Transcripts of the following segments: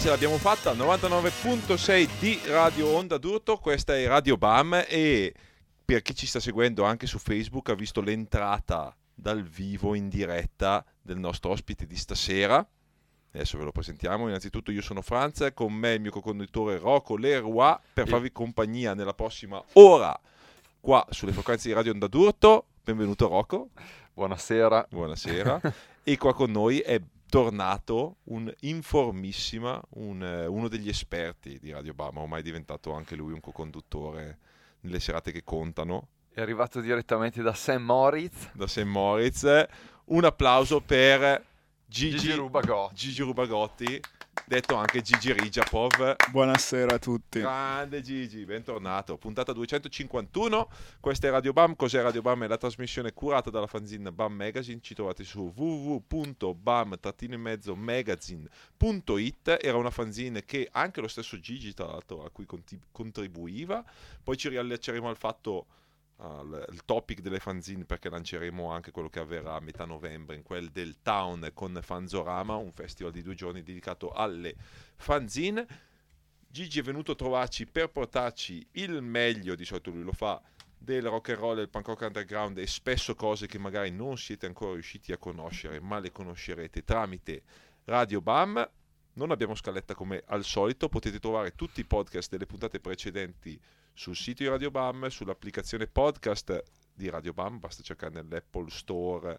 Ce l'abbiamo fatta, 99.6 di Radio Onda d'Urto, questa è Radio BAM e per chi ci sta seguendo anche su Facebook ha visto l'entrata dal vivo in diretta del nostro ospite di stasera. Adesso ve lo presentiamo. Innanzitutto io sono Franz, con me il mio co-conduttore Rocco Leroy per farvi compagnia nella prossima ora qua sulle frequenze di Radio Onda d'Urto. Benvenuto Rocco. Buonasera. Buonasera. e qua con noi è tornato un informissima, un, eh, uno degli esperti di Radio Bama, ormai è diventato anche lui un co-conduttore nelle serate che contano. È arrivato direttamente da St. Moritz. Da St. Moritz. Un applauso per Gigi, Gigi Rubagotti. Gigi Rubagotti, detto anche Gigi Rigiapov. Buonasera a tutti. Grande Gigi, bentornato. Puntata 251. Questa è Radio Bam. Cos'è Radio Bam? È la trasmissione curata dalla fanzine Bam Magazine. Ci trovate su www.bam-magazine.it. Era una fanzine che anche lo stesso Gigi, tra l'altro, a cui contribuiva. Poi ci riallacceremo al fatto al il topic delle fanzine perché lanceremo anche quello che avverrà a metà novembre in quel del Town con Fanzorama, un festival di due giorni dedicato alle fanzine. Gigi è venuto a trovarci per portarci il meglio, di solito lui lo fa, del rock and roll, del punk rock underground e spesso cose che magari non siete ancora riusciti a conoscere, ma le conoscerete tramite Radio Bam. Non abbiamo scaletta come al solito, potete trovare tutti i podcast delle puntate precedenti sul sito di Radio Bam, sull'applicazione podcast di Radio Bam, basta cercare nell'Apple Store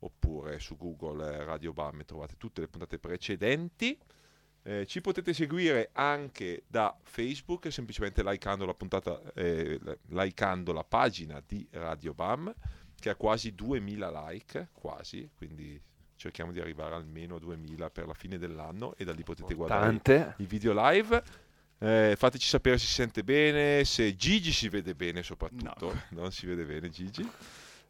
oppure su Google Radio Bam e trovate tutte le puntate precedenti. Eh, ci potete seguire anche da Facebook, semplicemente likeando la, puntata, eh, likeando la pagina di Radio Bam, che ha quasi 2000 like, quasi, quindi cerchiamo di arrivare almeno a 2000 per la fine dell'anno e da lì potete guardare Tante. i video live. Eh, fateci sapere se si sente bene, se Gigi si vede bene soprattutto, No. non si vede bene Gigi.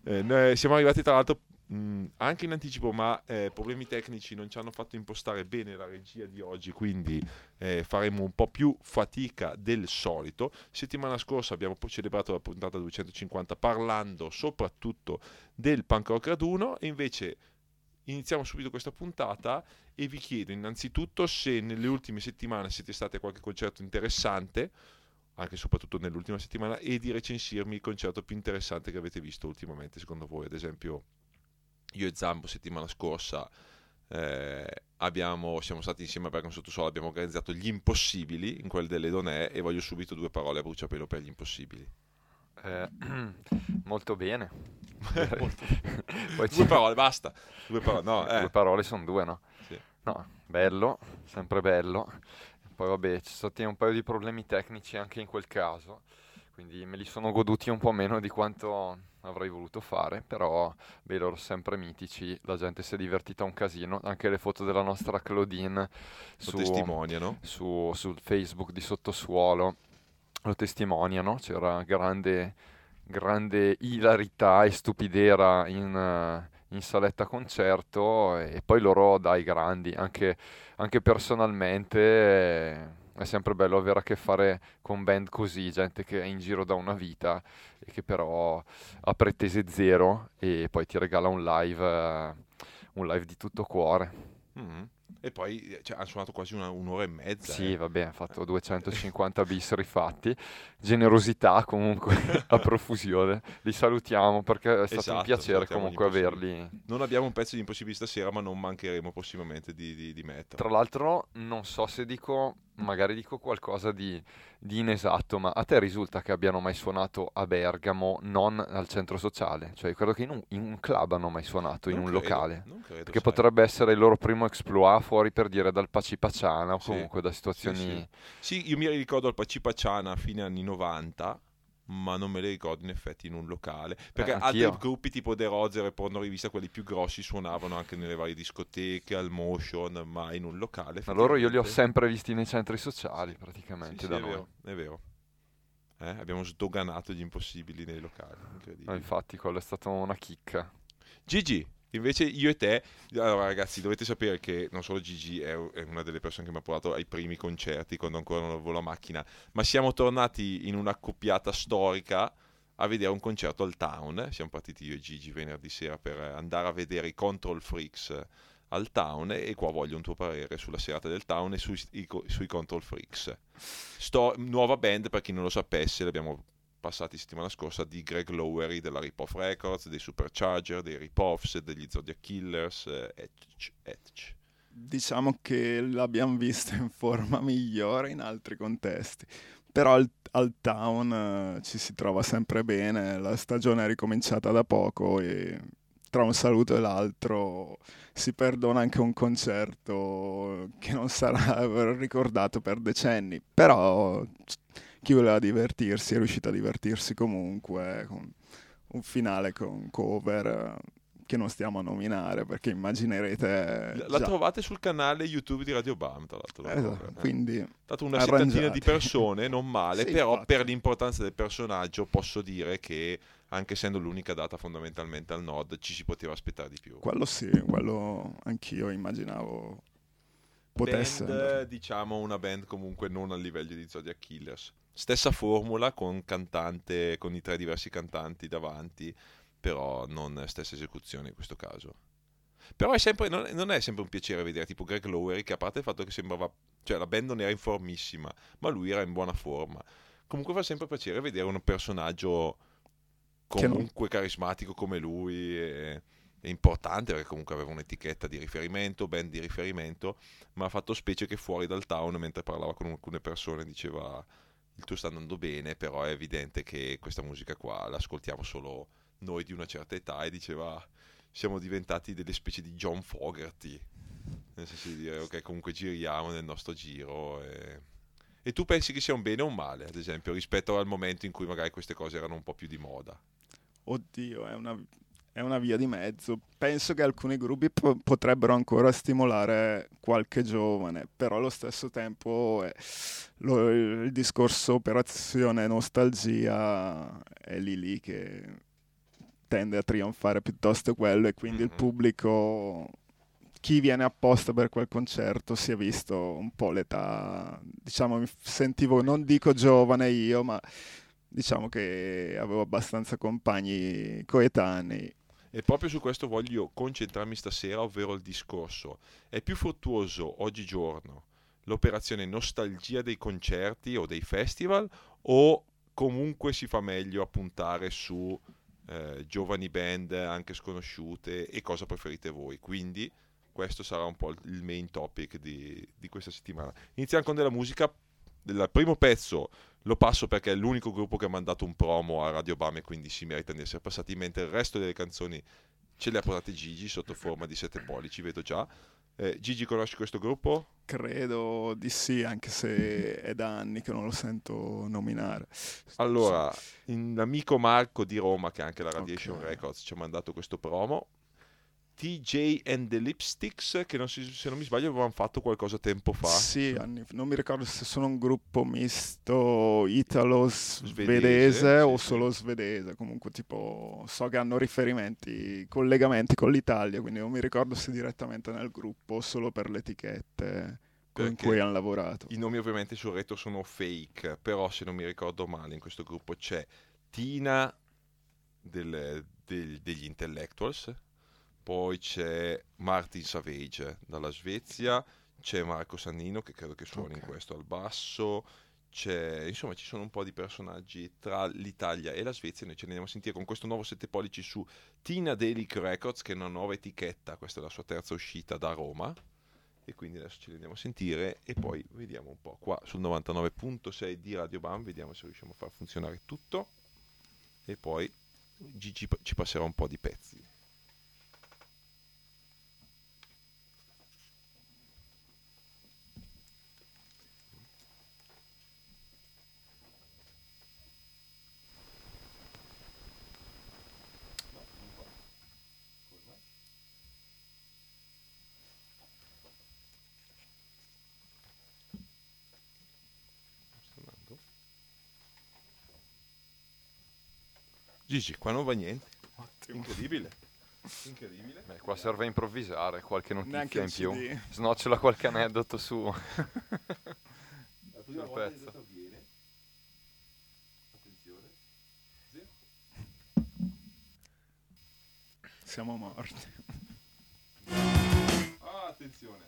Eh, siamo arrivati tra l'altro mh, anche in anticipo, ma eh, problemi tecnici non ci hanno fatto impostare bene la regia di oggi, quindi eh, faremo un po' più fatica del solito. Settimana scorsa abbiamo poi celebrato la puntata 250 parlando soprattutto del punk rock raduno e invece iniziamo subito questa puntata e vi chiedo innanzitutto se nelle ultime settimane siete stati a qualche concerto interessante, anche e soprattutto nell'ultima settimana, e di recensirmi il concerto più interessante che avete visto ultimamente, secondo voi. Ad esempio, io e Zambo settimana scorsa eh, abbiamo, siamo stati insieme a Bergamo Sottosole, abbiamo organizzato gli impossibili in quel delle Donè e voglio subito due parole a bruciapelo per gli impossibili. Eh, molto bene. Poi due parole, basta. Due parole, no, eh. Due parole sono due, no? Sì. No, bello, sempre bello. Poi vabbè, ci sono stati un paio di problemi tecnici anche in quel caso, quindi me li sono goduti un po' meno di quanto avrei voluto fare, però beh, loro sempre mitici, la gente si è divertita un casino, anche le foto della nostra Claudine Lo su, testimoniano. su- sul Facebook di Sottosuolo lo testimoniano, c'era grande, grande ilarità e stupidera in, eh, in saletta concerto e poi loro dai grandi, anche, anche personalmente eh, è sempre bello avere a che fare con band così, gente che è in giro da una vita e che però ha pretese zero e poi ti regala un live, eh, un live di tutto cuore. Mhm. E poi eh, cioè, hanno suonato quasi una- un'ora e mezza. Sì, eh. vabbè, ha fatto 250 bis rifatti. Generosità comunque a profusione. Li salutiamo perché è stato Esatto, un piacere comunque averli. Non abbiamo un pezzo di impossibili stasera, ma non mancheremo prossimamente di, di, di metterlo. Tra l'altro, non so se dico, magari dico qualcosa di, di inesatto, ma a te risulta che abbiano mai suonato a Bergamo, non al centro sociale? Cioè, credo che in un, in un club hanno mai suonato, in Non un credo, locale. non credo, Perché sai. potrebbe essere il loro primo exploit fuori per dire dal Pacipacciana o Sì, comunque da Sì, situazioni... sì. Sì, io mi ricordo al Pacipacciana a fine anni 90, ma non me le ricordo in effetti in un locale. Perché Eh, altri gruppi tipo The Roger e Porno Rivista, quelli più grossi, suonavano anche nelle varie discoteche, al motion, ma in un locale. Ma loro io li ho sempre visti nei centri sociali Sì, praticamente sì, da è vero, è vero. Eh, abbiamo sdoganato gli impossibili nei locali. Incredibile. infatti, quello è stata una chicca. Gigi, invece io e te, allora ragazzi dovete sapere che non solo Gigi è, una delle persone che mi ha portato ai primi concerti quando ancora non avevo la macchina, ma siamo tornati in un'accoppiata storica a vedere un concerto al Town. Siamo partiti io e Gigi venerdì sera per andare a vedere i Control Freaks al Town e qua voglio un tuo parere sulla serata del Town e sui, i, sui Control Freaks. Sto, nuova band, per chi non lo sapesse, l'abbiamo passati settimana scorsa, di Greg Lowery della Rip-Off Records, dei Supercharger, dei Rip-Offs, degli Zodiac Killers, eh, etch, etch. Diciamo che l'abbiamo vista in forma migliore in altri contesti, però al, al Town eh, ci si trova sempre bene, la stagione è ricominciata da poco e tra un saluto e l'altro si perdona anche un concerto che non sarà ricordato per decenni, però chi voleva divertirsi è riuscito a divertirsi comunque con un finale con cover che non stiamo a nominare perché immaginerete la già. trovate sul canale YouTube di Radio Bam tra l'altro esatto, eh. quindi dato una settantina di persone non male sì, però infatti. per l'importanza del personaggio posso dire che anche essendo l'unica data fondamentalmente al nord ci si poteva aspettare di più quello sì quello anch'io immaginavo potesse band, diciamo una band comunque non a livello di Zodiac Killers stessa formula con cantante con i tre diversi cantanti davanti però non stessa esecuzione in questo caso. Però è sempre, non, non, è sempre un piacere vedere tipo Greg Lowery che a parte il fatto che sembrava, cioè la band non era in formissima, ma lui era in buona forma. Comunque fa sempre piacere vedere un personaggio comunque carismatico come lui e, e importante perché comunque aveva un'etichetta di riferimento, band di riferimento, ma ha fatto specie che fuori dal town mentre parlava con alcune persone diceva il tuo sta andando bene, però è evidente che questa musica qua l'ascoltiamo solo noi di una certa età e diceva siamo diventati delle specie di John Fogerty. Nel senso di dire ok comunque giriamo nel nostro giro e... e tu pensi che sia un bene o un male ad esempio rispetto al momento in cui magari queste cose erano un po' più di moda? Oddio è una, è una via di mezzo penso che alcuni gruppi po- potrebbero ancora stimolare qualche giovane però allo stesso tempo è, lo, il discorso operazione nostalgia è lì lì che tende a trionfare piuttosto quello e quindi mm-hmm. il pubblico chi viene apposta per quel concerto si è visto un po' l'età, diciamo mi sentivo, non dico giovane io, ma diciamo che avevo abbastanza compagni coetanei. E proprio su questo voglio concentrarmi stasera, ovvero il discorso. È più fruttuoso oggigiorno l'operazione nostalgia dei concerti o dei festival o comunque si fa meglio a puntare su eh, giovani band anche sconosciute e cosa preferite voi. Quindi questo sarà un po' il main topic di, di questa settimana. Iniziamo con della musica. Il primo pezzo lo passo perché è l'unico gruppo che ha mandato un promo a Radio Bam e quindi si merita di essere passati, mentre il resto delle canzoni ce le ha portate Gigi sotto forma di sette pollici, vedo già. Eh, Gigi, conosci questo gruppo? Credo di sì, anche se è da anni che non lo sento nominare. Allora, un amico Marco di Roma, che è anche la Radiation okay. Records, ci ha mandato questo promo. TJ and the Lipsticks, che non si, se non mi sbaglio avevano fatto qualcosa tempo fa. Sì, anni, non mi ricordo se sono un gruppo misto italo-svedese o sì, solo sì. svedese, comunque tipo so che hanno riferimenti, collegamenti con l'Italia, quindi non mi ricordo se direttamente nel gruppo o solo per le etichette con cui hanno lavorato. I nomi ovviamente sul retro sono fake, però se non mi ricordo male in questo gruppo c'è Tina del, del, degli Intellectuals, poi c'è Martin Savage dalla Svezia, c'è Marco Sannino che credo che suoni okay. in questo al basso, c'è, insomma ci sono un po' di personaggi tra l'Italia e la Svezia, noi ce ne andiamo a sentire con questo nuovo 7 pollici su Tina Delic Records che è una nuova etichetta, questa è la sua terza uscita da Roma e quindi adesso ce li andiamo a sentire e poi vediamo un po' qua sul 99.6 di Radio Bam, vediamo se riusciamo a far funzionare tutto e poi Gigi ci passerà un po' di pezzi. Gigi, qua non va niente. Ottimo. Incredibile. Incredibile. Beh, qua serve improvvisare qualche notizia in più. CD. Snocciola qualche aneddoto su. La prima volta pezzo. avviene. Attenzione. Siamo morti. Ah, Attenzione.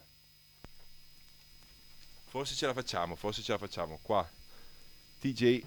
Forse ce la facciamo, forse ce la facciamo. Qua. TJ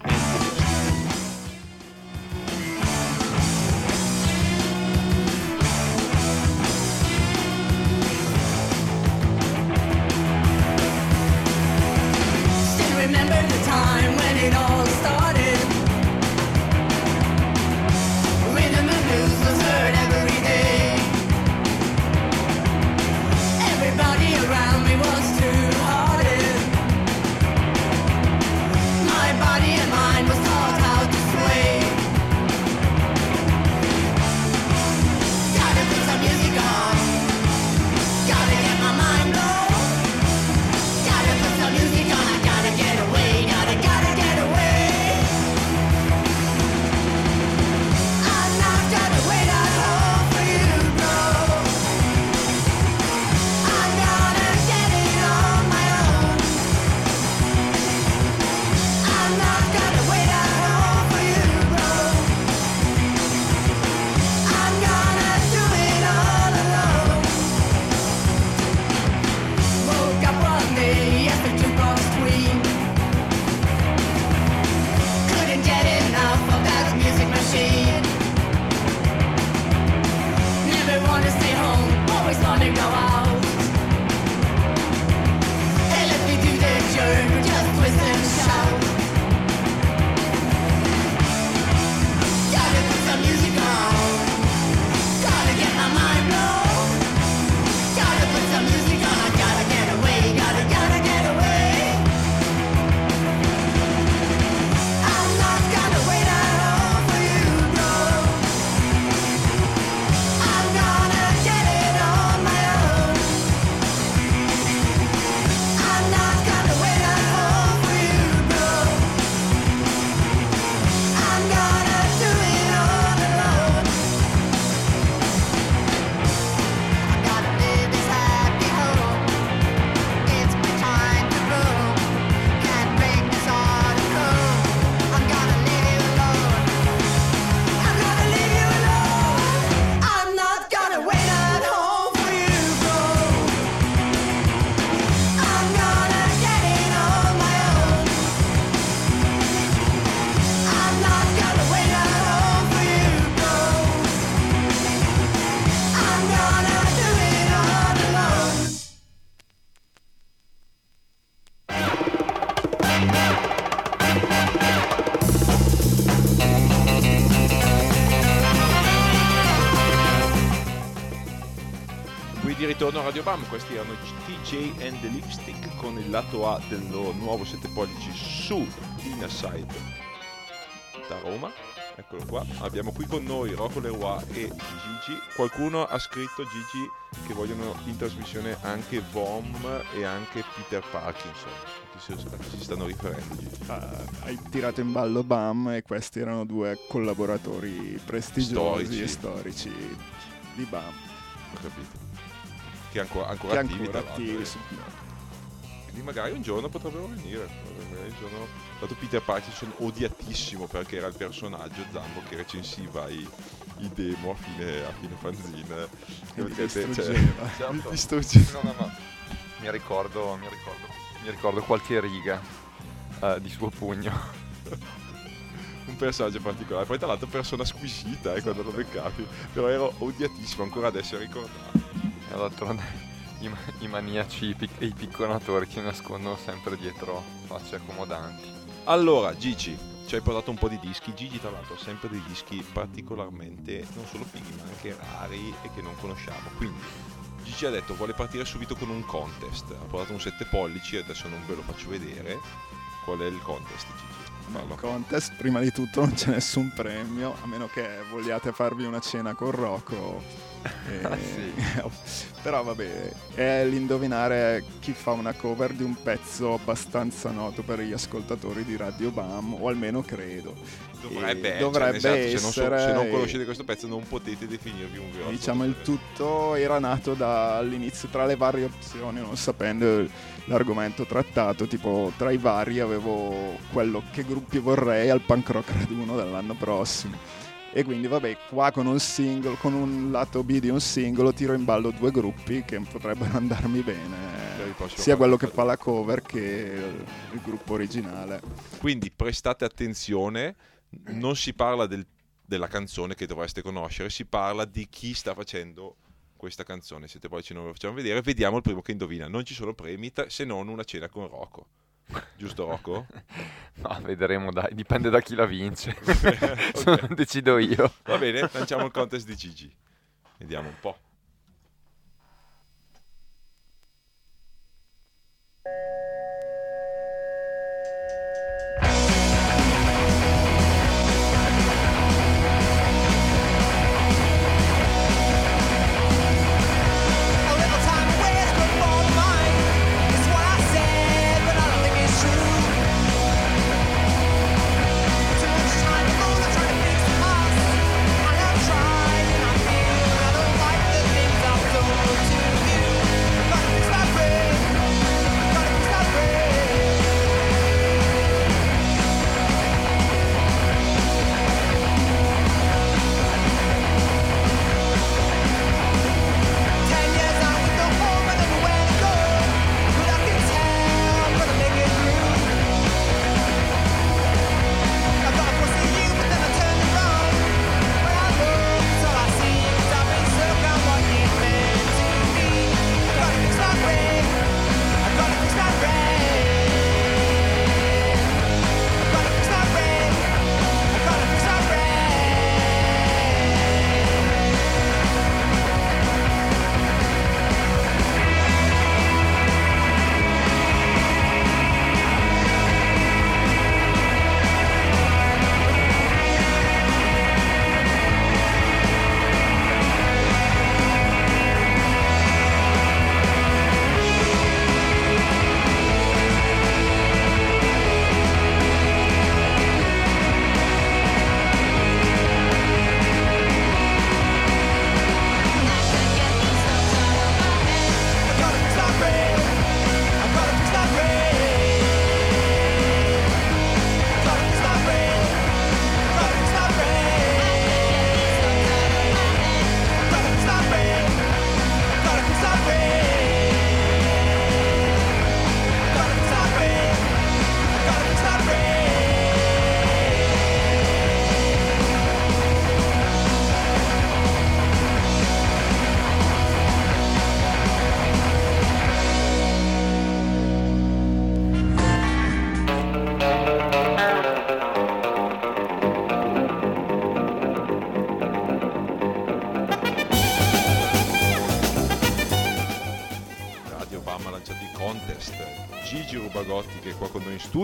Radio Bam, questi erano TJ and the Lipstick con il lato A del nuovo 7 pollici su Inner Side da Roma. Eccolo qua. Abbiamo qui con noi Rocco Leroy e Gigi. Qualcuno ha scritto Gigi che vogliono in trasmissione anche Vom e anche Peter Parkinson. Si, chi si stanno riferendo Gigi? Ah, hai tirato in ballo BAM e questi erano due collaboratori prestigiosi Storici. e storici di BAM. Ho capito. Che ancora, ancora Che attivi ancora attivi, sì. Quindi magari un giorno potrebbero venire. Magari un giorno... Dato Peter Parkinson odiatissimo perché era il personaggio Zambo che recensiva i, i demo a fine, a fine fanzine. Cioè, distruggeva. Certo. distruggeva. No, no, no. Mi ricordo, mi ricordo, mi ricordo qualche riga eh, di suo pugno. un personaggio particolare. Poi tra l'altro persona squisita eh, quando lo beccavi. Però ero odiatissimo ancora adesso a ricordare. E d'altronde i, i maniaci i pic- e i picconatori ci nascondono sempre dietro facce accomodanti. Allora, Gigi, ci hai portato un po' di dischi. Gigi, tra l'altro, ha sempre dei dischi particolarmente non solo fighi, ma anche rari e che non conosciamo. Quindi, Gigi ha detto vuole partire subito con un contest. Ha portato un 7 pollici, adesso non ve lo faccio vedere. Qual è il contest, Gigi? Il contest, prima di tutto, non c'è nessun premio, a meno che vogliate farvi una cena con Rocco. E- Ah, sì. Però vabbè, è l'indovinare chi fa una cover di un pezzo abbastanza noto per gli ascoltatori di Radio Bam, o almeno credo. Dovrebbe, E cioè, dovrebbe nel senso, se, non so- essere- se non conoscete questo pezzo non potete definirvi un vero Diciamo il tutto era nato dall'inizio tra le varie opzioni, non sapendo l'argomento trattato, tipo tra i vari avevo quello che gruppi vorrei al punk rock raduno dell'anno prossimo. E quindi vabbè, qua con un singolo, con un lato B di un singolo tiro in ballo due gruppi che potrebbero andarmi bene. Sia quello che fa la cover che il, gruppo originale. Quindi prestate attenzione, non si parla del- della canzone che dovreste conoscere, si parla di chi sta facendo questa canzone. Siete poi ce lo facciamo vedere, vediamo il primo che indovina. Non ci sono premi se non una cena con Rocco. Giusto Rocco? Ma vedremo, dai, dipende da chi la vince. Ok. Non decido io. Va bene, lanciamo il contest di Gigi. Vediamo un po'.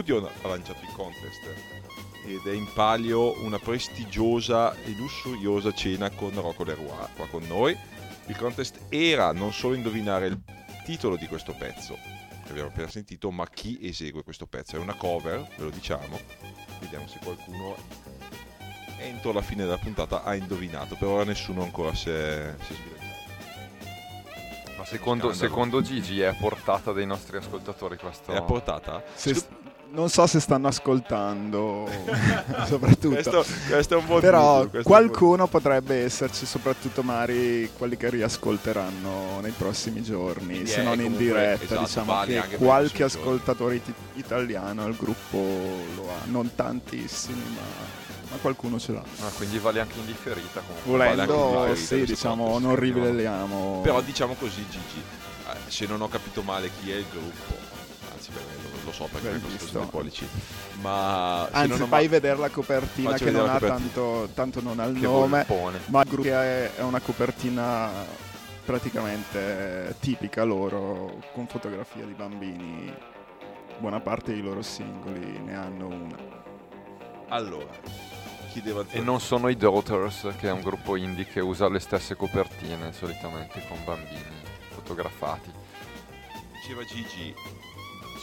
Studio, ha lanciato il contest. Ed è in palio una prestigiosa e lussuriosa cena con Rocco Leroy qua con noi. Il contest era non solo indovinare il titolo di questo pezzo, che abbiamo appena sentito, ma chi esegue questo pezzo. È una cover, ve lo diciamo. Vediamo se qualcuno entro la fine della puntata ha indovinato. Per ora nessuno ancora si è, si è sbilanciato. Ma secondo, secondo Gigi è a portata dei nostri ascoltatori questo... È a portata? Se non so se stanno ascoltando, soprattutto. Questo, questo è un buon Però buon- qualcuno potrebbe esserci, soprattutto magari quelli che riascolteranno nei prossimi giorni, Quindi se non in comunque- diretta. esatto, diciamo vale che per qualche ascoltatore it- italiano il gruppo lo ha, non tantissimi, ma, ma qualcuno ce l'ha. Ah, quindi vale anche in differita comunque. Vale in Volendo, differita, sì, diciamo, non riveliamo. Però diciamo così Gigi, eh, se non ho capito male chi è il gruppo, anzi lo, lo so perché Ben questo visto. sono i pollici, ma Anzi, non fai ma- vedere la copertina Faccio che non ha tanto, tanto non ha il Che nome, volpone. ma il gruppo è, è una copertina praticamente tipica loro, con fotografie di bambini. Buona parte dei loro singoli ne hanno una. Allora, chiedeva E non sono i Daughters, che è un gruppo indie che usa le stesse copertine solitamente con bambini fotografati. diceva Gigi,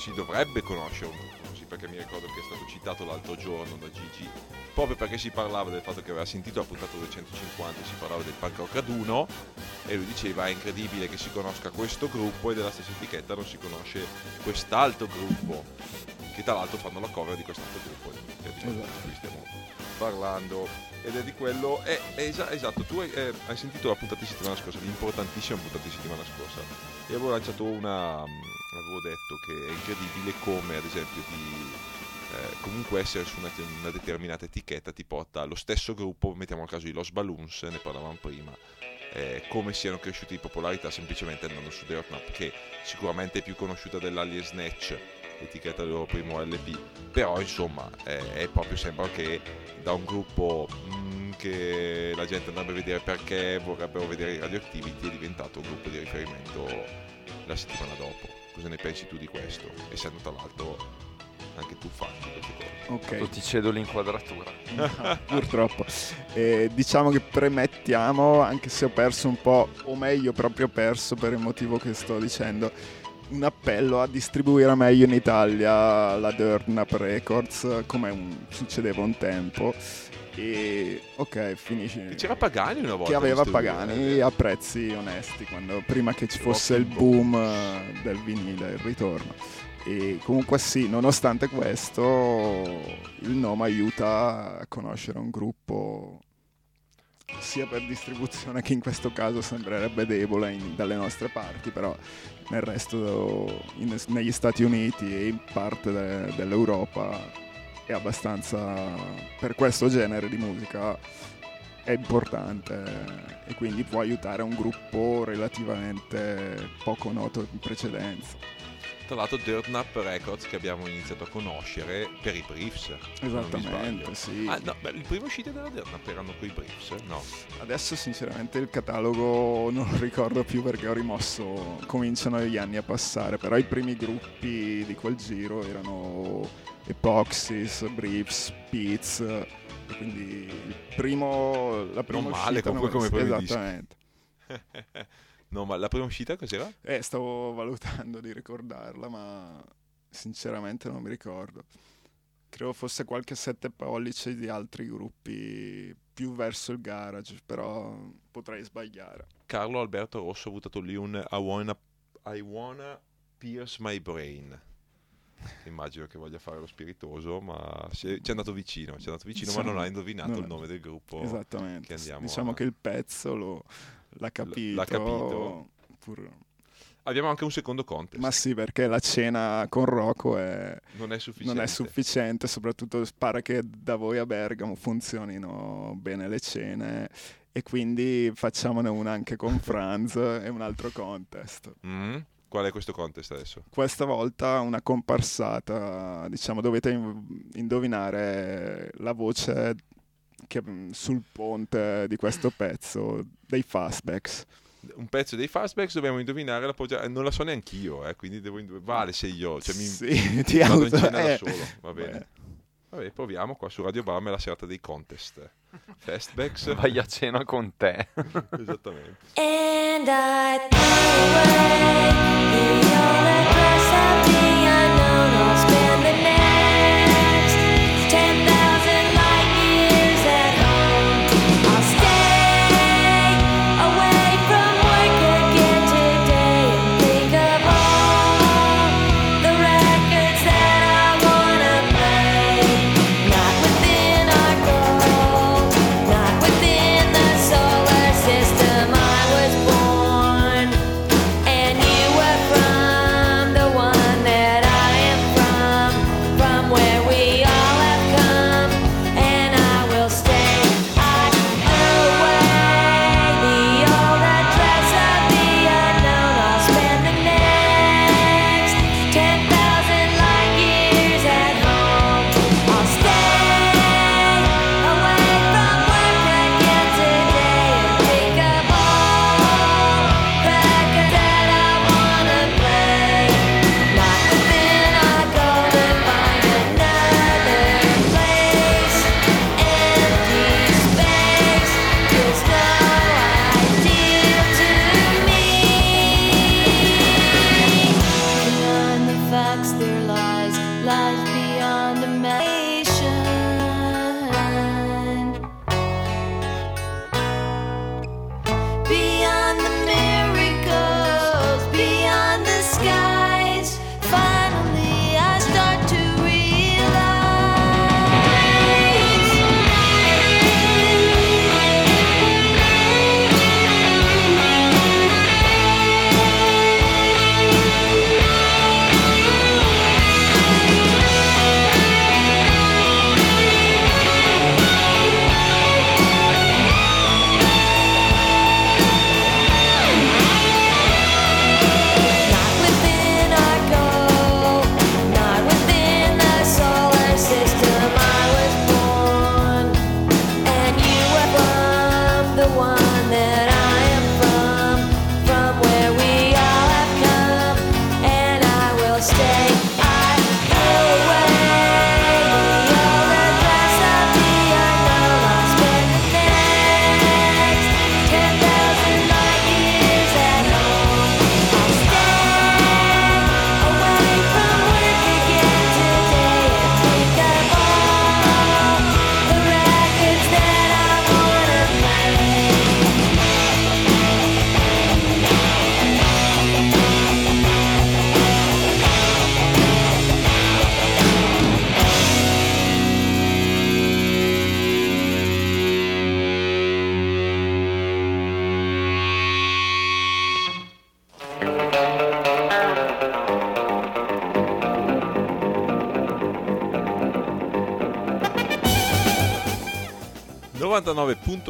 si dovrebbe conoscere un gruppo così, perché mi ricordo che è stato citato l'altro giorno da Gigi, proprio perché si parlava del fatto che aveva sentito la puntata 250 si parlava del punk rock raduno e lui diceva è incredibile che si conosca questo gruppo e della stessa etichetta non si conosce quest'altro gruppo che tra l'altro fanno la cover di quest'altro gruppo Esatto. qui stiamo parlando ed è di quello è, è esa- esatto tu hai, eh, hai sentito la puntata di settimana scorsa l'importantissima puntata di settimana scorsa e avevo lanciato una avevo detto che è incredibile come ad esempio di eh, comunque essere su una, una determinata etichetta ti porta allo stesso gruppo mettiamo il caso di Los Balloons ne parlavamo prima eh, come siano cresciuti di popolarità semplicemente andando su Dirt Nap che sicuramente è più conosciuta dell'Alien Snatch etichetta del loro primo LP però insomma eh, è proprio sembra che da un gruppo mm, che la gente andrebbe a vedere perché vorrebbero vedere i radioactivity è diventato un gruppo di riferimento la settimana dopo cosa ne pensi tu di questo essendo tra l'altro anche tu fan di queste cose Ok, Ti cedo l'inquadratura. purtroppo. Eh, diciamo che premettiamo, anche se ho perso un po', o meglio proprio perso per il motivo che sto dicendo, un appello a distribuire meglio in Italia la Durnap Records come un- succedeva un tempo. E ok, finisce. C'era Pagani una volta che aveva studio, Pagani eh, a prezzi onesti quando, prima che ci fosse il boom eh, del vinile, il ritorno. E comunque sì, nonostante questo, il nome aiuta a conoscere un gruppo sia per distribuzione che in questo caso sembrerebbe debole in- dalle nostre parti, però nel resto, in- negli Stati Uniti e in parte de- dell'Europa è abbastanza, per questo genere di musica, è importante e quindi può aiutare un gruppo relativamente poco noto in precedenza. L'altro Dirt Nap Records che abbiamo iniziato a conoscere per i Briefs. Esattamente, sì. Ah, no, beh, il primo uscite della Dirt Nap erano quei Briefs? No. Adesso sinceramente il catalogo non ricordo più perché ho rimosso, cominciano gli anni a passare, però i primi gruppi di quel giro erano Epoxys, Briefs, Pits, quindi il primo, la prima Non male, uscita comunque come primi dischi. Esattamente. no, ma la prima uscita cos'era? Eh, stavo valutando di ricordarla, ma sinceramente non mi ricordo. Credo fosse qualche sette pollici di altri gruppi più verso il garage, però potrei sbagliare. Carlo Alberto Rosso ha buttato lì un I wanna, I wanna pierce my brain. Immagino che voglia fare lo spiritoso, ma ci è andato vicino, ci è andato vicino, ma Insomma, non ha indovinato non- il nome del gruppo. Esattamente. che diciamo a- che il pezzo lo- l'ha capito. l'ha capito. pur- Abbiamo anche un secondo contest. Ma sì, perché la cena con Rocco è- non è sufficiente. non è sufficiente, soprattutto pare che da voi a Bergamo funzionino bene le cene e quindi facciamone una anche con Franz e un altro contest. Mm? Qual è questo contest adesso? Questa volta una comparsata, diciamo, dovete in- indovinare la voce che, sul ponte di questo pezzo dei Fastbacks. Un pezzo dei fastbacks dobbiamo indovinare la poggia- eh, Non la so neanch'io, eh, quindi devo indovinare. Vale se io. Cioè, mi Sì, ti vado in auto- cena da eh, solo. Va bene. beh, Vabbè, proviamo qua su Radio Bar, è la serata dei contest. Fastbacks. Vai a cena con te. Esattamente. And I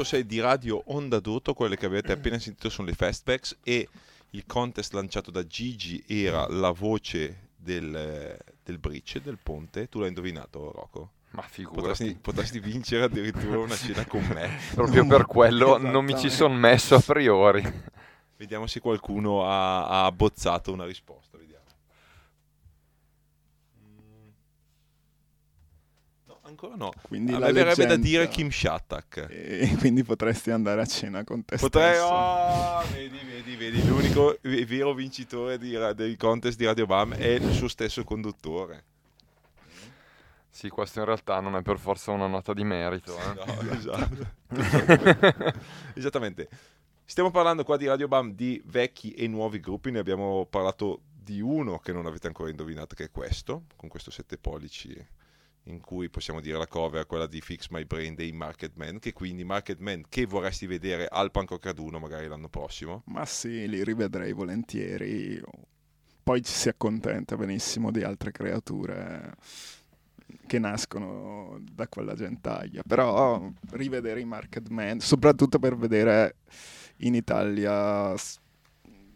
99.6 di Radio Onda d'Urto, quelle che avete appena sentito sono le fastbacks e il contest lanciato da Gigi era la voce del, del bridge, del ponte. Tu l'hai indovinato, Rocco? Ma figurati. Potresti, potresti vincere addirittura una cena con me. Proprio per quello non mi ci sono messo a priori. Vediamo se qualcuno ha, ha abbozzato una risposta. Ancora no. Quindi me verrebbe da dire Kim Shattuck. E quindi potresti andare a cena con te Potrei, stesso. oh, vedi, vedi, vedi, l'unico vero vincitore di del contest di Radio Bam è il suo stesso conduttore. Sì, questo in realtà non è per forza una nota di merito. eh. No, esatto. Esattamente. Stiamo parlando qua di Radio Bam di vecchi e nuovi gruppi, ne abbiamo parlato di uno che non avete ancora indovinato che è questo, con questo 7 pollici in cui possiamo dire la cover, quella di Fix My Brain dei Market Man, che quindi Market Man che vorresti vedere al Panco Raduno magari l'anno prossimo. Ma sì, li rivedrei volentieri. Poi ci si accontenta benissimo di altre creature che nascono da quella gentaglia. Però rivedere i Market Man, soprattutto per vedere in Italia,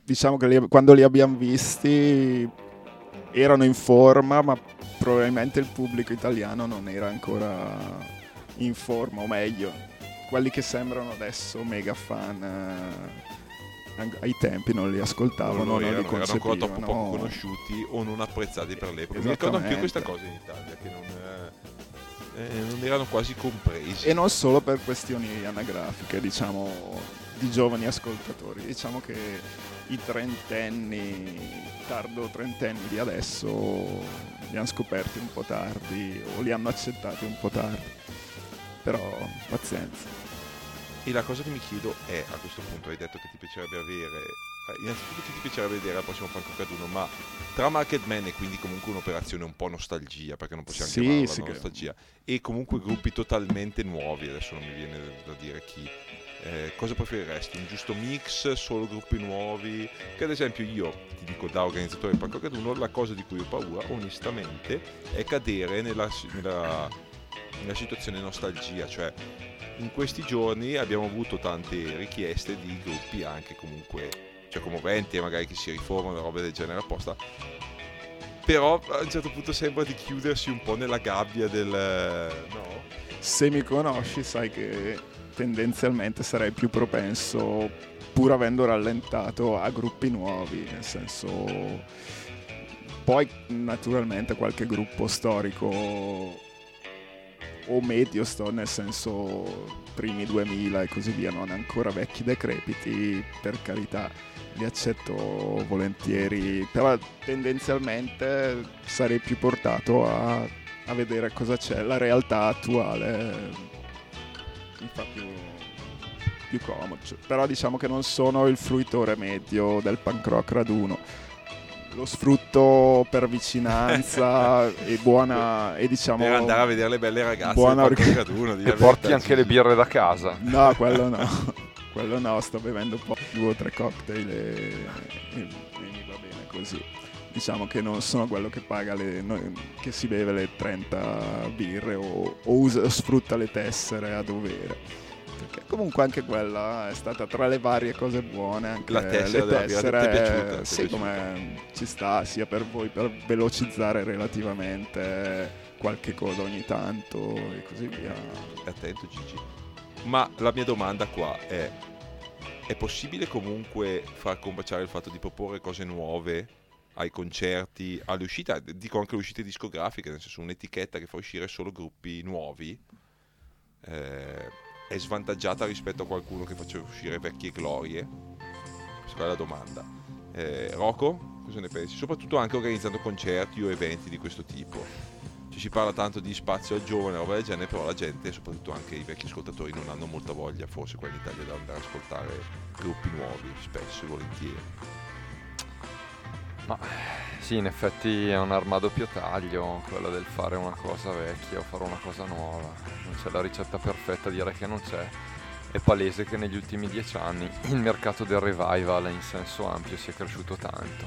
diciamo che li- quando li abbiamo visti erano in forma, ma probabilmente il pubblico italiano non era ancora in forma, o meglio, quelli che sembrano adesso mega fan eh, ai tempi non li ascoltavano, non non li erano, erano ancora troppo poco conosciuti o non apprezzati per l'epoca. Mi ricordo anche questa cosa in Italia, che non, eh, eh, non erano quasi compresi. E non solo per questioni anagrafiche, diciamo, di giovani ascoltatori. Diciamo che i trentenni, tardo trentenni di adesso li hanno scoperti un po' tardi o li hanno accettati un po' tardi. Però pazienza. E la cosa che mi chiedo è, a questo punto hai detto che ti piacerebbe avere, eh, innanzitutto che ti piacerebbe vedere al prossimo Panco Caduno, ma tra Market Man e quindi comunque un'operazione un po' nostalgia, perché non possiamo Sì, chiamarla sì che- nostalgia, e comunque gruppi totalmente nuovi, adesso non mi viene da dire chi, eh, cosa preferiresti? Un giusto mix, solo gruppi nuovi? Che ad esempio io, ti dico da organizzatore del Panco Caduno, la cosa di cui ho paura, onestamente, è cadere nella, nella, nella situazione nostalgia, cioè in questi giorni abbiamo avuto tante richieste di gruppi anche comunque cioè commoventi magari che si riformano robe del genere apposta però a un certo punto sembra di chiudersi un po' nella gabbia del no Se mi conosci sai che tendenzialmente sarei più propenso, pur avendo rallentato, a gruppi nuovi, nel senso... Poi naturalmente qualche gruppo storico o medio sto nel senso primi 2000 e così via, non ancora vecchi decrepiti, per carità, li accetto volentieri, però tendenzialmente sarei più portato a, a vedere cosa c'è, la realtà attuale mi fa più, più comodo, Cioè, però diciamo che non sono il fruitore medio del punk rock raduno. Lo sfrutto per vicinanza e buona e diciamo per andare a vedere le belle ragazze buona orga- Raduno, E porti anche le birre da casa. No, quello no. quello no, sto bevendo un po' due o tre cocktail e, e- e mi va bene così. Diciamo che non sono quello che paga le, no, che si beve le 30 birre o, o usa- sfrutta le tessere a dovere. Perché comunque anche quella è stata tra le varie cose buone. Anche La tessera le ti è tessere, piaciuta? Ti sì, piaciuta? come ci sta sia per voi per velocizzare relativamente qualche coda ogni tanto e così via. attento Gigi ma la mia domanda qua è è possibile comunque far combaciare il fatto di proporre cose nuove ai concerti, alle uscite, dico anche alle uscite discografiche, nel senso un'etichetta che fa uscire solo gruppi nuovi eh, è svantaggiata rispetto a qualcuno che faceva uscire vecchie glorie? Questa è la domanda. Eh, Rocco, cosa ne pensi? Soprattutto anche organizzando concerti o eventi di questo tipo. Ci si parla tanto di spazio al giovane, roba del genere, però la gente, soprattutto anche i vecchi ascoltatori, non hanno molta voglia, forse qua in Italia, di andare a ascoltare gruppi nuovi, spesso e volentieri. Ma sì, in effetti è un'arma a doppio taglio, quella del fare una cosa vecchia o fare una cosa nuova. Non c'è la ricetta perfetta, direi che non c'è. È palese che negli ultimi dieci anni il mercato del revival in senso ampio si è cresciuto tanto.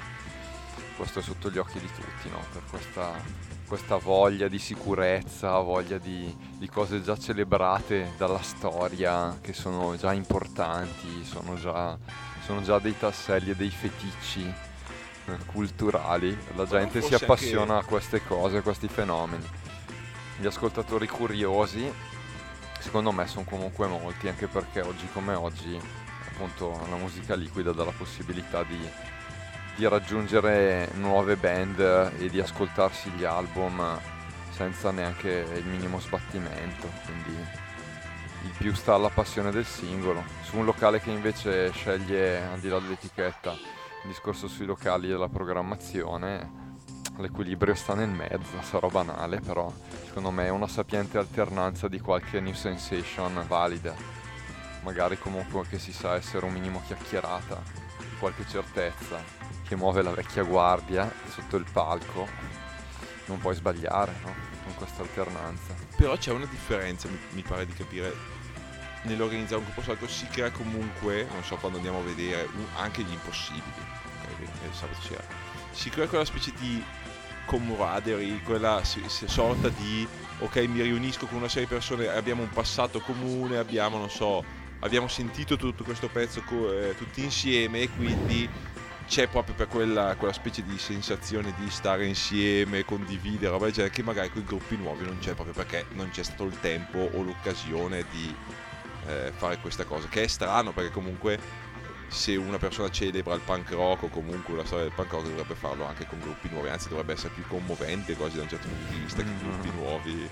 Questo è sotto gli occhi di tutti, no? Per questa questa voglia di sicurezza, voglia di, di cose già celebrate dalla storia, che sono già importanti, sono già, sono già dei tasselli e dei feticci culturali. La gente si appassiona anche- a queste cose, a questi fenomeni. Gli ascoltatori curiosi, secondo me, sono comunque molti, anche perché oggi come oggi, appunto, la musica liquida dà la possibilità di, di raggiungere nuove band e di ascoltarsi gli album senza neanche il minimo sbattimento. Quindi il più sta alla passione del singolo. Su un locale che invece sceglie, al di là dell'etichetta, discorso sui locali e della programmazione, l'equilibrio sta nel mezzo, sarò banale, però secondo me è una sapiente alternanza di qualche new sensation valida. Magari comunque che si sa essere un minimo chiacchierata, qualche certezza che muove la vecchia guardia sotto il palco. Non puoi sbagliare, no? Con questa alternanza. Però c'è una differenza, mi, pare di capire, nell'organizzare un gruppo storico si crea comunque, non so quando andiamo a vedere, anche gli impossibili, il sabato sera, si crea quella specie di camaraderie, quella sorta di, ok, mi riunisco con una serie di persone, abbiamo un passato comune, abbiamo, non so, abbiamo sentito tutto questo pezzo co- eh, tutti insieme e quindi c'è proprio per quella, quella specie di sensazione di stare insieme, condividere, roba del genere, che magari con i gruppi nuovi non c'è proprio perché non c'è stato il tempo o l'occasione di eh, fare questa cosa. Che è strano perché comunque se una persona celebra il punk rock o comunque la storia del punk rock dovrebbe farlo anche con gruppi nuovi, anzi dovrebbe essere più commovente quasi da un certo punto di vista che Mm. gruppi nuovi.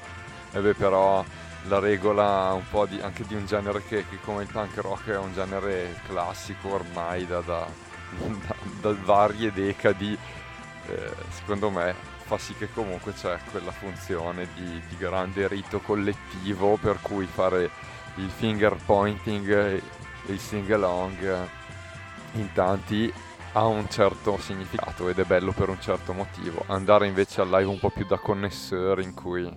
E beh, però la regola un po' di, anche di un genere che, che come il punk rock è un genere classico ormai da, da- da- da varie decadi, eh, secondo me fa sì che comunque c'è quella funzione di, di grande rito collettivo per cui fare il finger pointing e e il sing along eh, in tanti ha un certo significato ed è bello per un certo motivo. Andare invece al live un po' più da connesseur in cui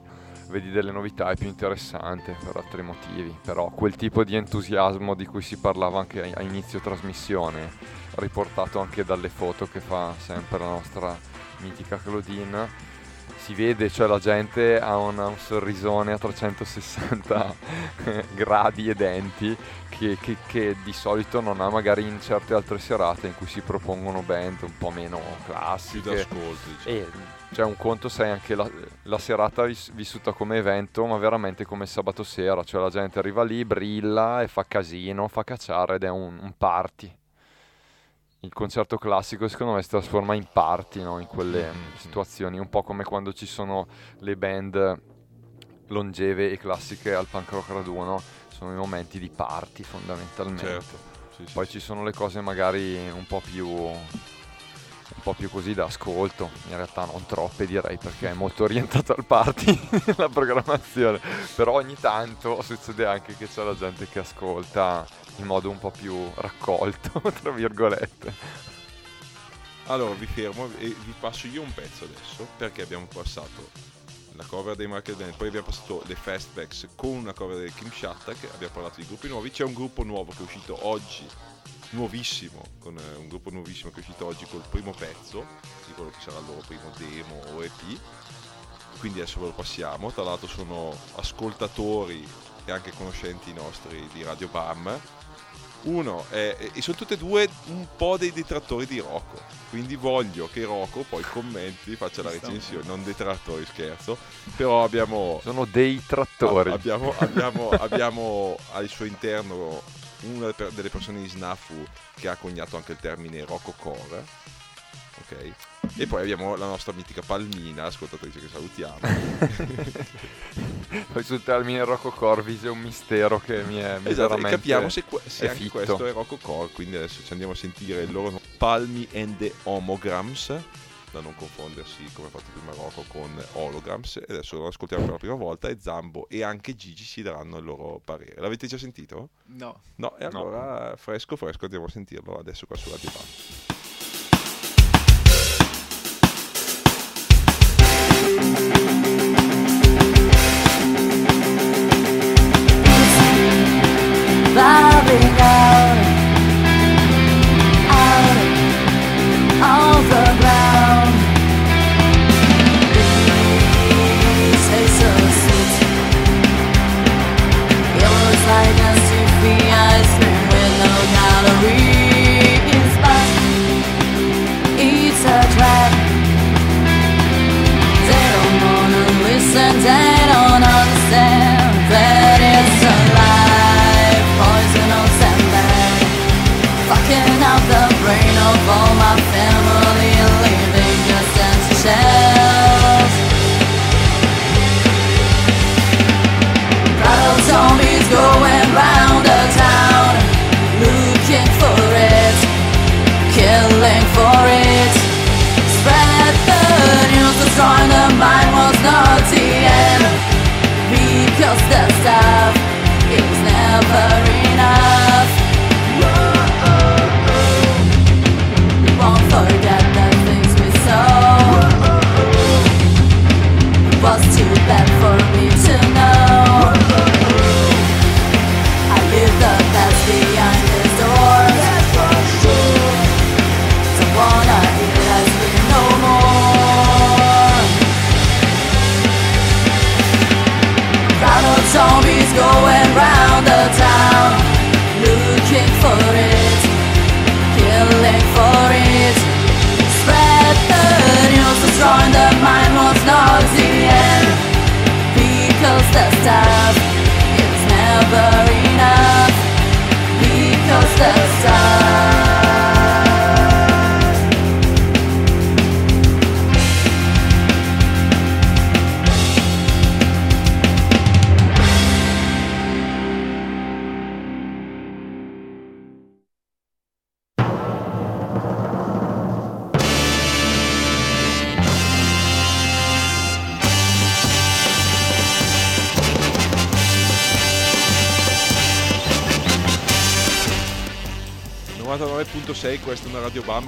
vedi delle novità è più interessante per altri motivi, però quel tipo di entusiasmo di cui si parlava anche a inizio trasmissione, riportato anche dalle foto che fa sempre la nostra mitica Claudine, si vede, cioè la gente ha un, un sorrisone a 360 gradi e denti che, che- che di solito non ha magari in certe altre serate in cui si propongono band un po' meno Più classiche. d'ascolto, diciamo. E cioè un conto sei anche la, la serata vis- vissuta come evento, ma veramente come sabato sera, cioè la gente arriva lì, brilla e fa casino, fa cacciare ed è un, un party. Il concerto classico secondo me si trasforma in party, no? in quelle Mm, mm. situazioni, un po' come quando ci sono le band longeve e classiche al punk rock raduno, sono i momenti di party fondamentalmente. Certo. Sì, sì, Poi sì. ci sono le cose magari un po' più un po' più così da ascolto, in realtà non troppe direi perché è molto orientato al party la programmazione, però ogni tanto succede anche che c'è la gente che ascolta in modo un po' più raccolto, tra virgolette. Allora vi fermo e vi passo io un pezzo adesso perché abbiamo passato la cover dei Market Band, poi abbiamo passato le Fastbacks con una cover del Kim Shattuck, abbiamo parlato di gruppi nuovi, c'è un gruppo nuovo che è uscito oggi, nuovissimo, con eh, un gruppo nuovissimo che è uscito oggi col primo pezzo, di quello che sarà il loro primo demo o EP, quindi adesso ve lo passiamo, tra l'altro sono ascoltatori e anche conoscenti nostri di Radio Bam, uno è, e sono tutte e due un po' dei detrattori di Rocco. Quindi voglio che Rocco poi commenti, faccia la recensione, non detrattori, scherzo. Però abbiamo. Sono dei trattori. Abbiamo, abbiamo, abbiamo al suo interno una delle persone di Snafu che ha coniato anche il termine Rocco Core. Ok. E poi abbiamo la nostra mitica Palmina, ascoltatrice che salutiamo. Poi sul termine Rocco Corvis è un mistero che mi è Esatto, e miseramente capiamo se, que- se è anche fitto. questo è Rocco Core, quindi adesso ci andiamo a sentire il loro nome. Palmi and the Homograms, da non confondersi come ha fatto prima Rocco con Holograms, e adesso lo ascoltiamo per la prima volta e Zambo e anche Gigi ci daranno il loro parere. L'avete già sentito? No. No, e allora fresco fresco andiamo a sentirlo adesso qua sulla Bam.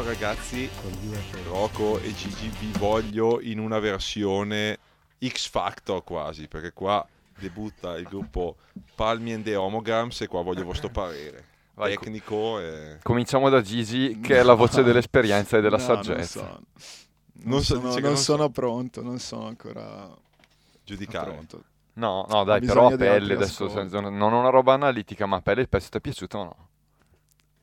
Bam, ragazzi. Rocco e Gigi vi voglio in una versione X Factor quasi, perché qua debutta il gruppo Palmi and the Homograms e qua voglio il vostro parere. Vai, Tecnico e... Cominciamo da Gigi, che è la voce dell'esperienza e della No, saggezza. Non, so. Non non, so- sono, non sono pronto, non sono ancora giudicare. pronto. No, no, dai, però a pelle adesso, non una roba analitica, ma a pelle il pezzo ti è piaciuto o no?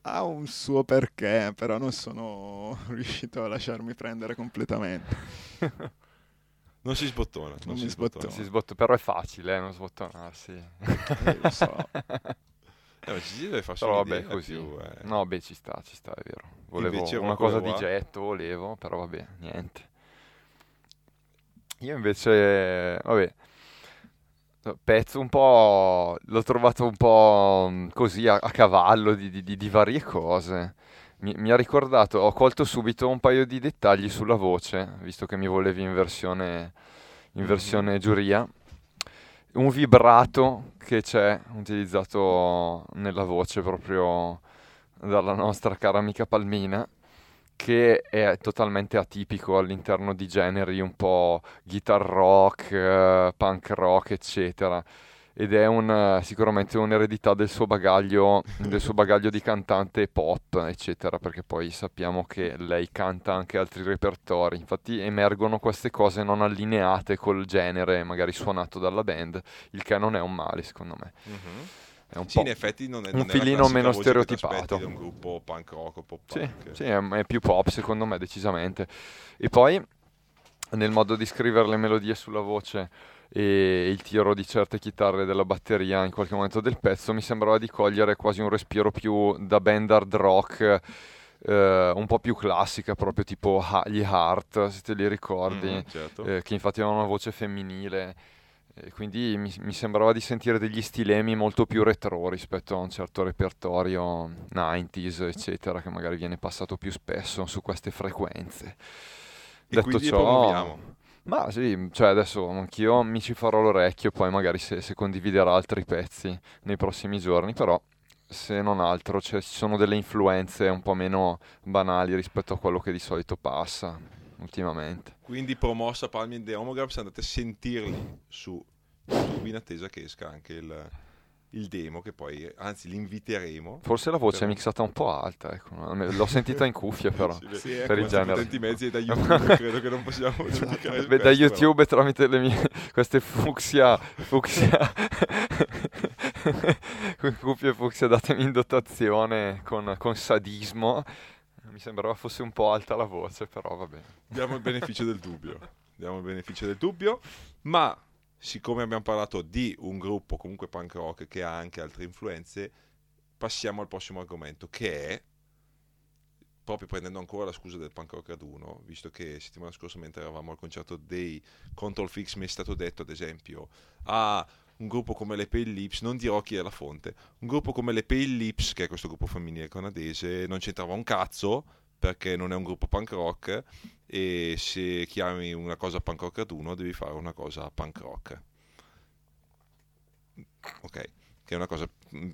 Ha un suo perché, però non sono riuscito a lasciarmi prendere completamente. Non si sbottona. Non, Non si sbottona. sbottona. Si sbotto, però è facile, eh, non sbottonarsi. Eh, lo so. Eh, ma Gigi deve farsi Però un'idea vabbè, così. più, eh. No, beh, ci sta, ci sta, è vero. Volevo Invece una cosa qua- di getto, volevo, però vabbè, niente. Io invece, vabbè, pezzo un po', l'ho trovato un po' mm, così a, a cavallo di, di- di- varie cose. Mi, mi ha ricordato, ho colto subito un paio di dettagli sulla voce, visto che mi volevi in versione, in versione giuria. Un vibrato che c'è utilizzato nella voce proprio dalla nostra cara amica Palmina, che è totalmente atipico all'interno di generi un po' guitar rock, eh, punk rock, eccetera. Ed è un, eh, sicuramente un'eredità del suo bagaglio, del suo bagaglio di cantante pop, eccetera, perché poi sappiamo che lei canta anche altri repertori. Infatti emergono queste cose non allineate col genere, magari suonato dalla band, il che non è un male, secondo me. Mhm. È un Sì, in effetti non è un non è filino meno stereotipato. da un gruppo punk rock o pop Sì, punk. sì, è, è più pop secondo me, decisamente. E poi nel modo di scrivere le melodie sulla voce e il tiro di certe chitarre della batteria in qualche momento del pezzo mi sembrava di cogliere quasi un respiro più da band hard rock. eh, un po' più classica, proprio tipo gli Heart, se te li ricordi, Mhm, certo. eh, che infatti avevano una voce femminile. E quindi mi, mi sembrava di sentire degli stilemi molto più retro rispetto a un certo repertorio 90s, eccetera, che magari viene passato più spesso su queste frequenze. E Detto ciò, ma sì, cioè adesso anch'io mi ci farò l'orecchio, poi magari se, se condividerà altri pezzi nei prossimi giorni, però se non altro cioè, ci sono delle influenze un po' meno banali rispetto a quello che di solito passa ultimamente. Quindi promossa Palmi and the Homograms, andate a sentirli su YouTube in attesa che esca anche il, il demo, che poi, anzi, li inviteremo. Forse la voce è Per- mixata un po' alta, ecco, l'ho sentita in cuffia però. Sì, Sì, è per il questi genere. mezzi da YouTube credo che non possiamo giudicare su Beh, da YouTube tramite le mie queste fucsia fucsia cuffie fucsia datemi in dotazione con, con sadismo mi sembrava fosse un po' alta la voce però va bene Diamo il beneficio del dubbio. Diamo il beneficio del dubbio, ma siccome abbiamo parlato di un gruppo comunque punk rock che ha anche altre influenze, passiamo al prossimo argomento che è proprio prendendo ancora la scusa del punk rock raduno, visto che settimana scorsa mentre eravamo al concerto dei Control Fix mi è stato detto ad esempio a un gruppo come le Pale Lips, non dirò chi è la fonte, un gruppo come le Pale Lips, che è questo gruppo femminile canadese, non c'entrava un cazzo perché non è un gruppo punk rock e se chiami una cosa punk rock raduno devi fare una cosa punk rock. Ok, che è una cosa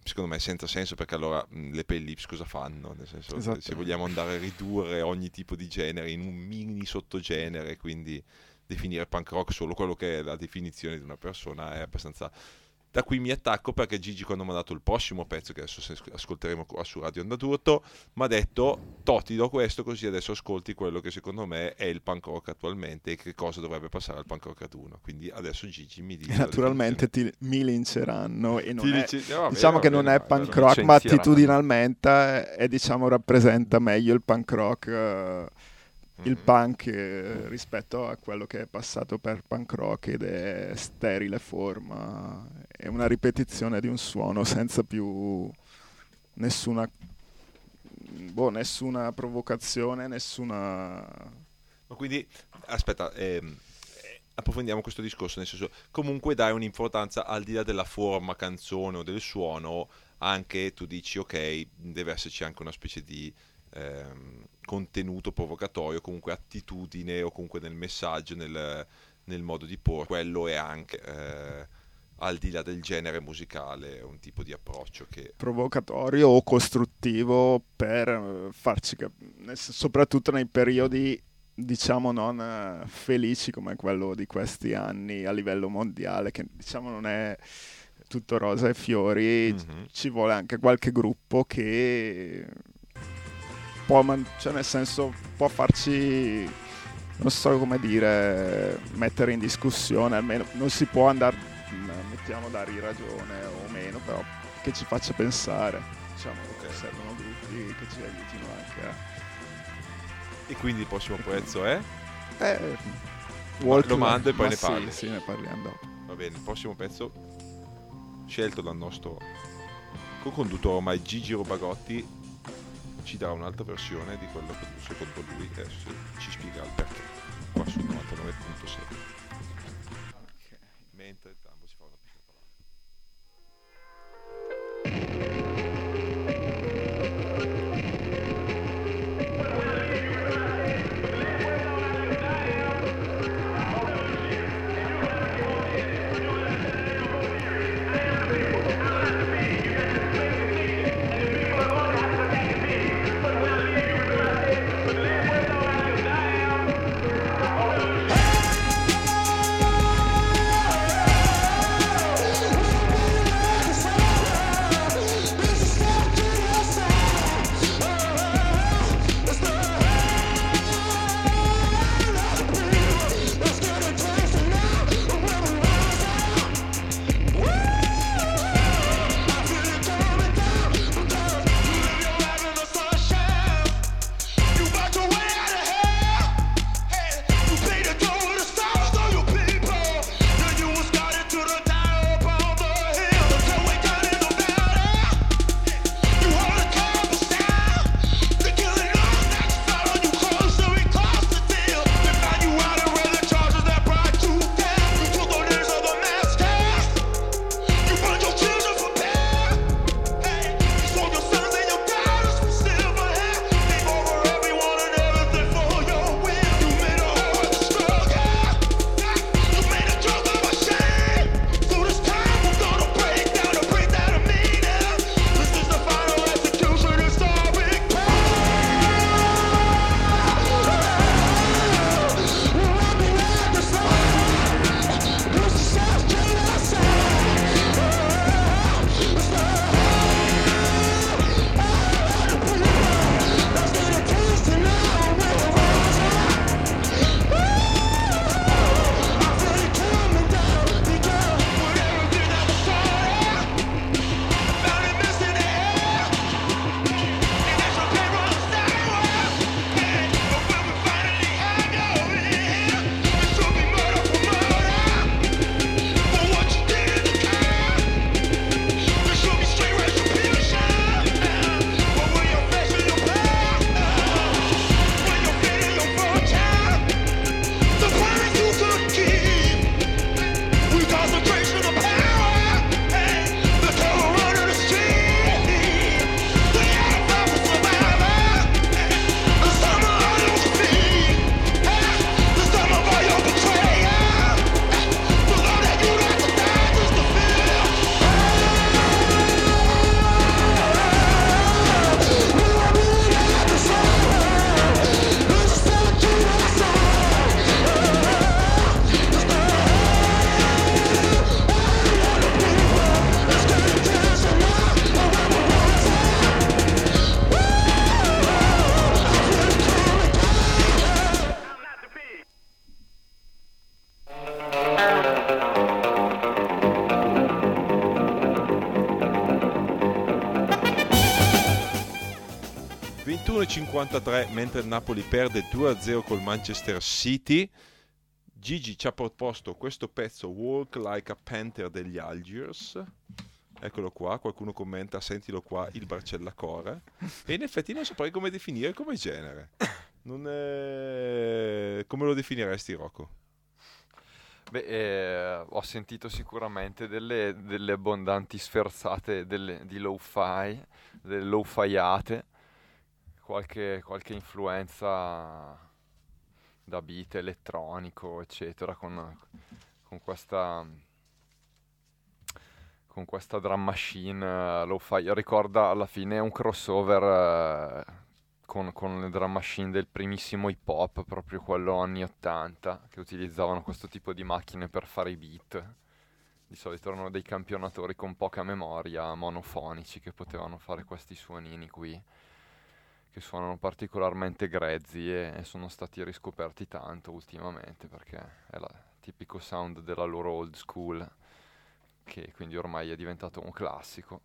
secondo me senza senso perché allora mh, le Pale Lips cosa fanno? Nel senso, se Esattamente. vogliamo andare a ridurre ogni tipo di genere in un mini sottogenere, quindi definire punk rock solo quello che è la definizione di una persona è abbastanza... Da qui mi attacco perché Gigi quando mi ha dato il prossimo pezzo che adesso ascolteremo qua su Radio Onda d'Urto mi ha detto "To, ti do questo così adesso ascolti quello che secondo me è il punk rock attualmente e che cosa dovrebbe passare al punk rock ad uno quindi adesso Gigi mi dice naturalmente ti, mi linceranno e non è- eh, vabbè, diciamo va che non è va punk bene. rock, ma attitudinalmente è, è, diciamo rappresenta meglio il punk rock eh, il Mhm. punk eh, rispetto a quello che è passato per punk rock ed è sterile forma, è una ripetizione di un suono senza più nessuna boh, nessuna provocazione, nessuna Ma quindi, aspetta, ehm, eh, approfondiamo questo discorso, nel senso, comunque dai un'importanza al di là della forma canzone o del suono, anche tu dici, ok, deve esserci anche una specie di ehm, contenuto provocatorio, comunque attitudine o comunque nel messaggio, nel, nel modo di porre, quello è anche... eh, al di là del genere musicale, un tipo di approccio che... provocatorio o costruttivo per eh, farci capire, soprattutto nei periodi diciamo non eh, felici come quello di questi anni a livello mondiale, che diciamo non è tutto rosa e fiori, Mhm. ci vuole anche qualche gruppo che può, man- cioè nel senso, può farci, non so come dire, mettere in discussione, almeno non si può andare, mettiamo dargli ragione o meno, però che ci faccia pensare. Diciamo, Ok. servono gruppi che ci aiutino anche a... E quindi il prossimo prezzo è? Eh, walk lo mando e poi ne sì, parli. Sì, ne parliamo dopo. Va bene, il prossimo pezzo scelto dal nostro co-conduttore ormai Gigi Robagotti ci darà un'altra versione di quello che secondo lui e ci spiega il perché. Qua sul 99.6 mentre Tambo si fa una piccola parola 21.53 mentre il Napoli perde 2-0 col Manchester City. Gigi ci ha proposto questo pezzo Walk Like a Panther degli Algiers. Eccolo qua, qualcuno commenta sentilo qua, il Barcella Core. E in effetti non saprei come definire come genere. È... come lo definiresti Rocco? Beh, eh, ho sentito sicuramente delle, delle abbondanti sferzate delle- di low-fi, delle low-fiate, qualche, qualche influenza da beat elettronico, eccetera, con, con questa con questa drum machine eh, lo fai, ricorda alla fine un crossover eh, con, con le drum machine del primissimo hip hop, proprio quello anni 80, che utilizzavano questo tipo di macchine per fare i beat. Di solito erano dei campionatori con poca memoria, monofonici, che potevano fare questi suonini qui, che suonano particolarmente grezzi e, e sono stati riscoperti tanto ultimamente, perché è il tipico sound della loro old school, che quindi ormai è diventato un classico,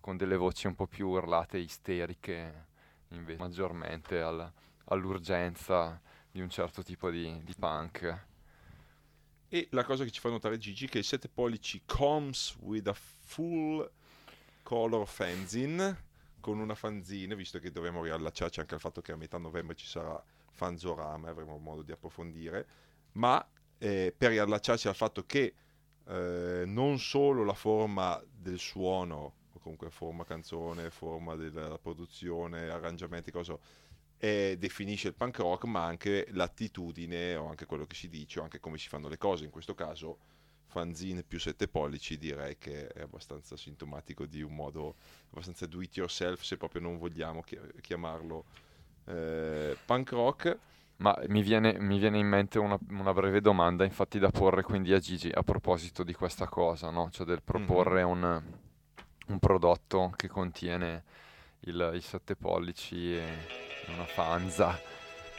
con delle voci un po' più urlate isteriche, invece maggiormente al- all'urgenza di un certo tipo di, di punk. E la cosa che ci fa notare Gigi è che il 7 pollici comes with a full color fanzine con una fanzine, visto che dovremo riallacciarci anche al fatto che a metà novembre ci sarà Fanzorama e avremo modo di approfondire, ma eh, per riallacciarci al fatto che eh, non solo la forma del suono, o comunque forma canzone, forma della produzione, arrangiamenti, cosa, eh, definisce il punk rock, ma anche l'attitudine o anche quello che si dice o anche come si fanno le cose. In questo caso, fanzine più 7 pollici direi che è abbastanza sintomatico di un modo abbastanza do it yourself, se proprio non vogliamo chi- chiamarlo eh, punk rock. Ma mi viene, mi viene in mente una, una breve domanda, infatti, da porre quindi a Gigi a proposito di questa cosa, no? Cioè del proporre un, un prodotto che contiene il, i sette pollici e una fanza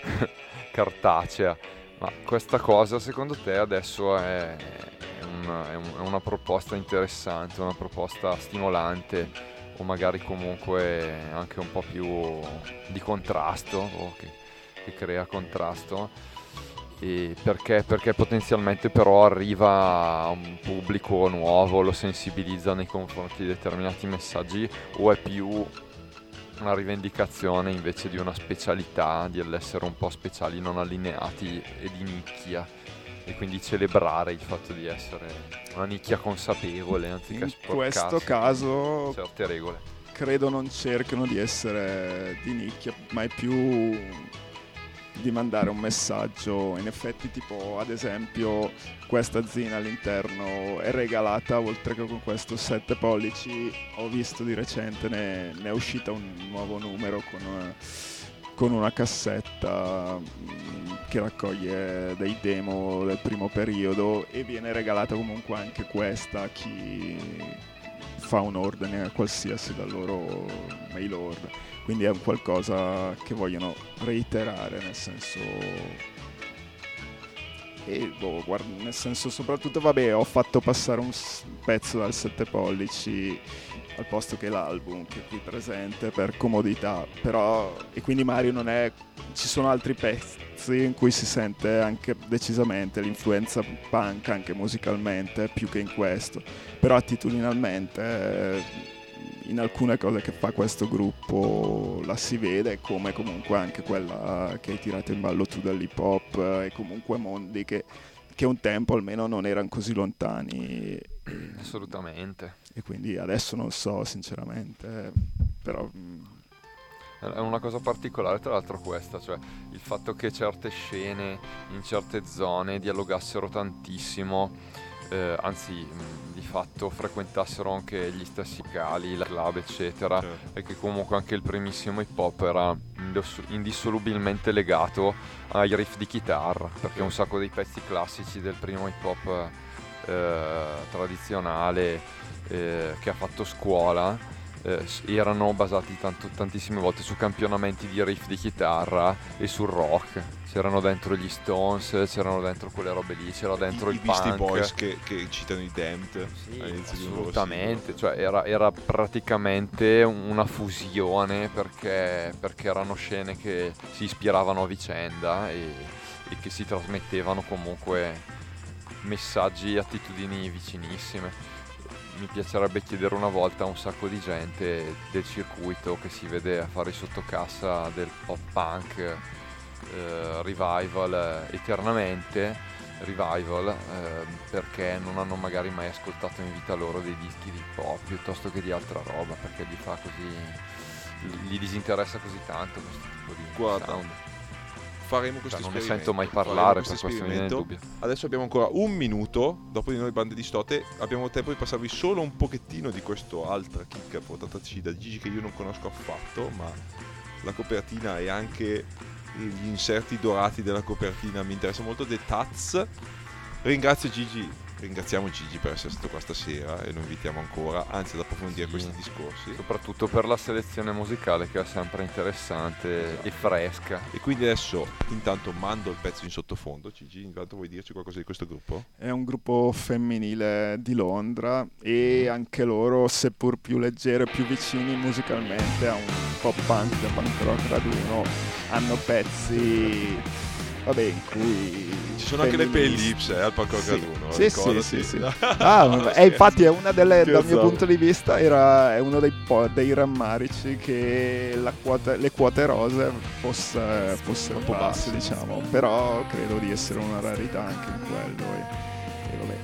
cartacea. Ma questa cosa secondo te adesso è, è un- è un- è una proposta interessante, una proposta stimolante o magari comunque anche un po' più di contrasto o che, che crea contrasto? Perché, perché potenzialmente però arriva a un pubblico nuovo, lo sensibilizza nei confronti di determinati messaggi o è più una rivendicazione invece di una specialità, di essere un po' speciali, non allineati e di nicchia e quindi celebrare il fatto di essere una nicchia consapevole anziché In questo caso certe regole. credo non cerchino di essere di nicchia, ma è più di mandare un messaggio. In effetti, tipo, ad esempio, questa zina all'interno è regalata, oltre che con questo 7 pollici, ho visto di recente, ne, ne è uscita un nuovo numero con una, con una cassetta mm, che raccoglie dei demo del primo periodo e viene regalata comunque anche questa a chi fa un ordine qualsiasi dal loro mail order. Quindi è un qualcosa che vogliono reiterare, nel senso... E boh, guarda, nel senso soprattutto, vabbè, ho fatto passare un pezzo dal 7 pollici al posto che l'album che è qui presente per comodità, però e quindi Mario non è ci sono altri pezzi in cui si sente anche decisamente l'influenza punk anche musicalmente più che in questo, però attitudinalmente eh, in alcune cose che fa questo gruppo la si vede come comunque anche quella che hai tirato in ballo tu dall'hip hop eh, e comunque mondi che, che un tempo almeno non erano così lontani Assolutamente. E quindi adesso non so sinceramente però mm, È una cosa particolare, tra l'altro, questa, cioè il fatto che certe scene in certe zone dialogassero tantissimo, eh, anzi, mh, di fatto frequentassero anche gli stessi locali, la club, eccetera, Certo. e che comunque anche il primissimo hip hop era indissolubilmente legato ai riff di chitarra, perché un sacco dei pezzi classici del primo hip hop eh, tradizionale eh, che ha fatto scuola eh, erano basati tanto- tantissime volte su campionamenti di riff di chitarra e sul rock. C'erano dentro gli Stones, c'erano dentro quelle robe lì, c'era dentro I, il i Beastie punk. Boys che, che citano i Damned Sì, assolutamente, cioè era, era praticamente una fusione perché, perché erano scene che si ispiravano a vicenda e, e che si trasmettevano comunque messaggi e attitudini vicinissime. Mi piacerebbe chiedere una volta a un sacco di gente del circuito che si vede a fare sottocassa del pop punk eh, revival eh, eternamente revival eh, perché non hanno magari mai ascoltato in vita loro dei dischi di pop piuttosto che di altra roba perché gli fa così gli disinteressa così tanto questo tipo di Guarda, sound faremo questo Cioè, non ne sento mai parlare, questo per questo mi dubbio. Adesso abbiamo ancora un minuto, dopo di noi bande di stote, abbiamo tempo di passarvi solo un pochettino di questo altra chicca portataci da Gigi che io non conosco affatto, ma la copertina e anche gli inserti dorati della copertina mi interessa molto, The Taz. Ringrazio Gigi, ringraziamo Gigi per essere stato qua stasera e lo invitiamo ancora, anzi ad approfondire Sì. questi discorsi. Soprattutto per la selezione musicale che è sempre interessante e fresca. E quindi adesso intanto mando il pezzo in sottofondo, Gigi, intanto vuoi dirci qualcosa di questo gruppo? È un gruppo femminile di Londra e anche loro, seppur più leggero e più vicini musicalmente a un pop punk da punk rock raduno, hanno pezzi vabbè, in cui Ci sono anche le P-Lips eh, al Parco Sì. Graduno, Sì, sì, sì, sì. Ah, vabbè, e infatti è una delle, dal mio punto di vista era, è uno dei, dei rammarici che la quota- le quote rose fosse- fossero Un po' basse, diciamo, però credo di essere una rarità anche in quello. E, e vabbè.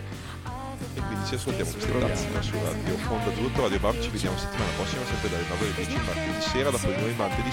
E quindi ci ascoltiamo queste Proviamo. tazzine su Radio Onda Azzurro, Radio Bar, ci vediamo settimana prossima sempre dalle 9 alle 10 martedì sera dopo di noi bande di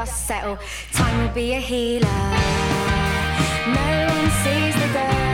dust settle. Time will be a healer. No one sees the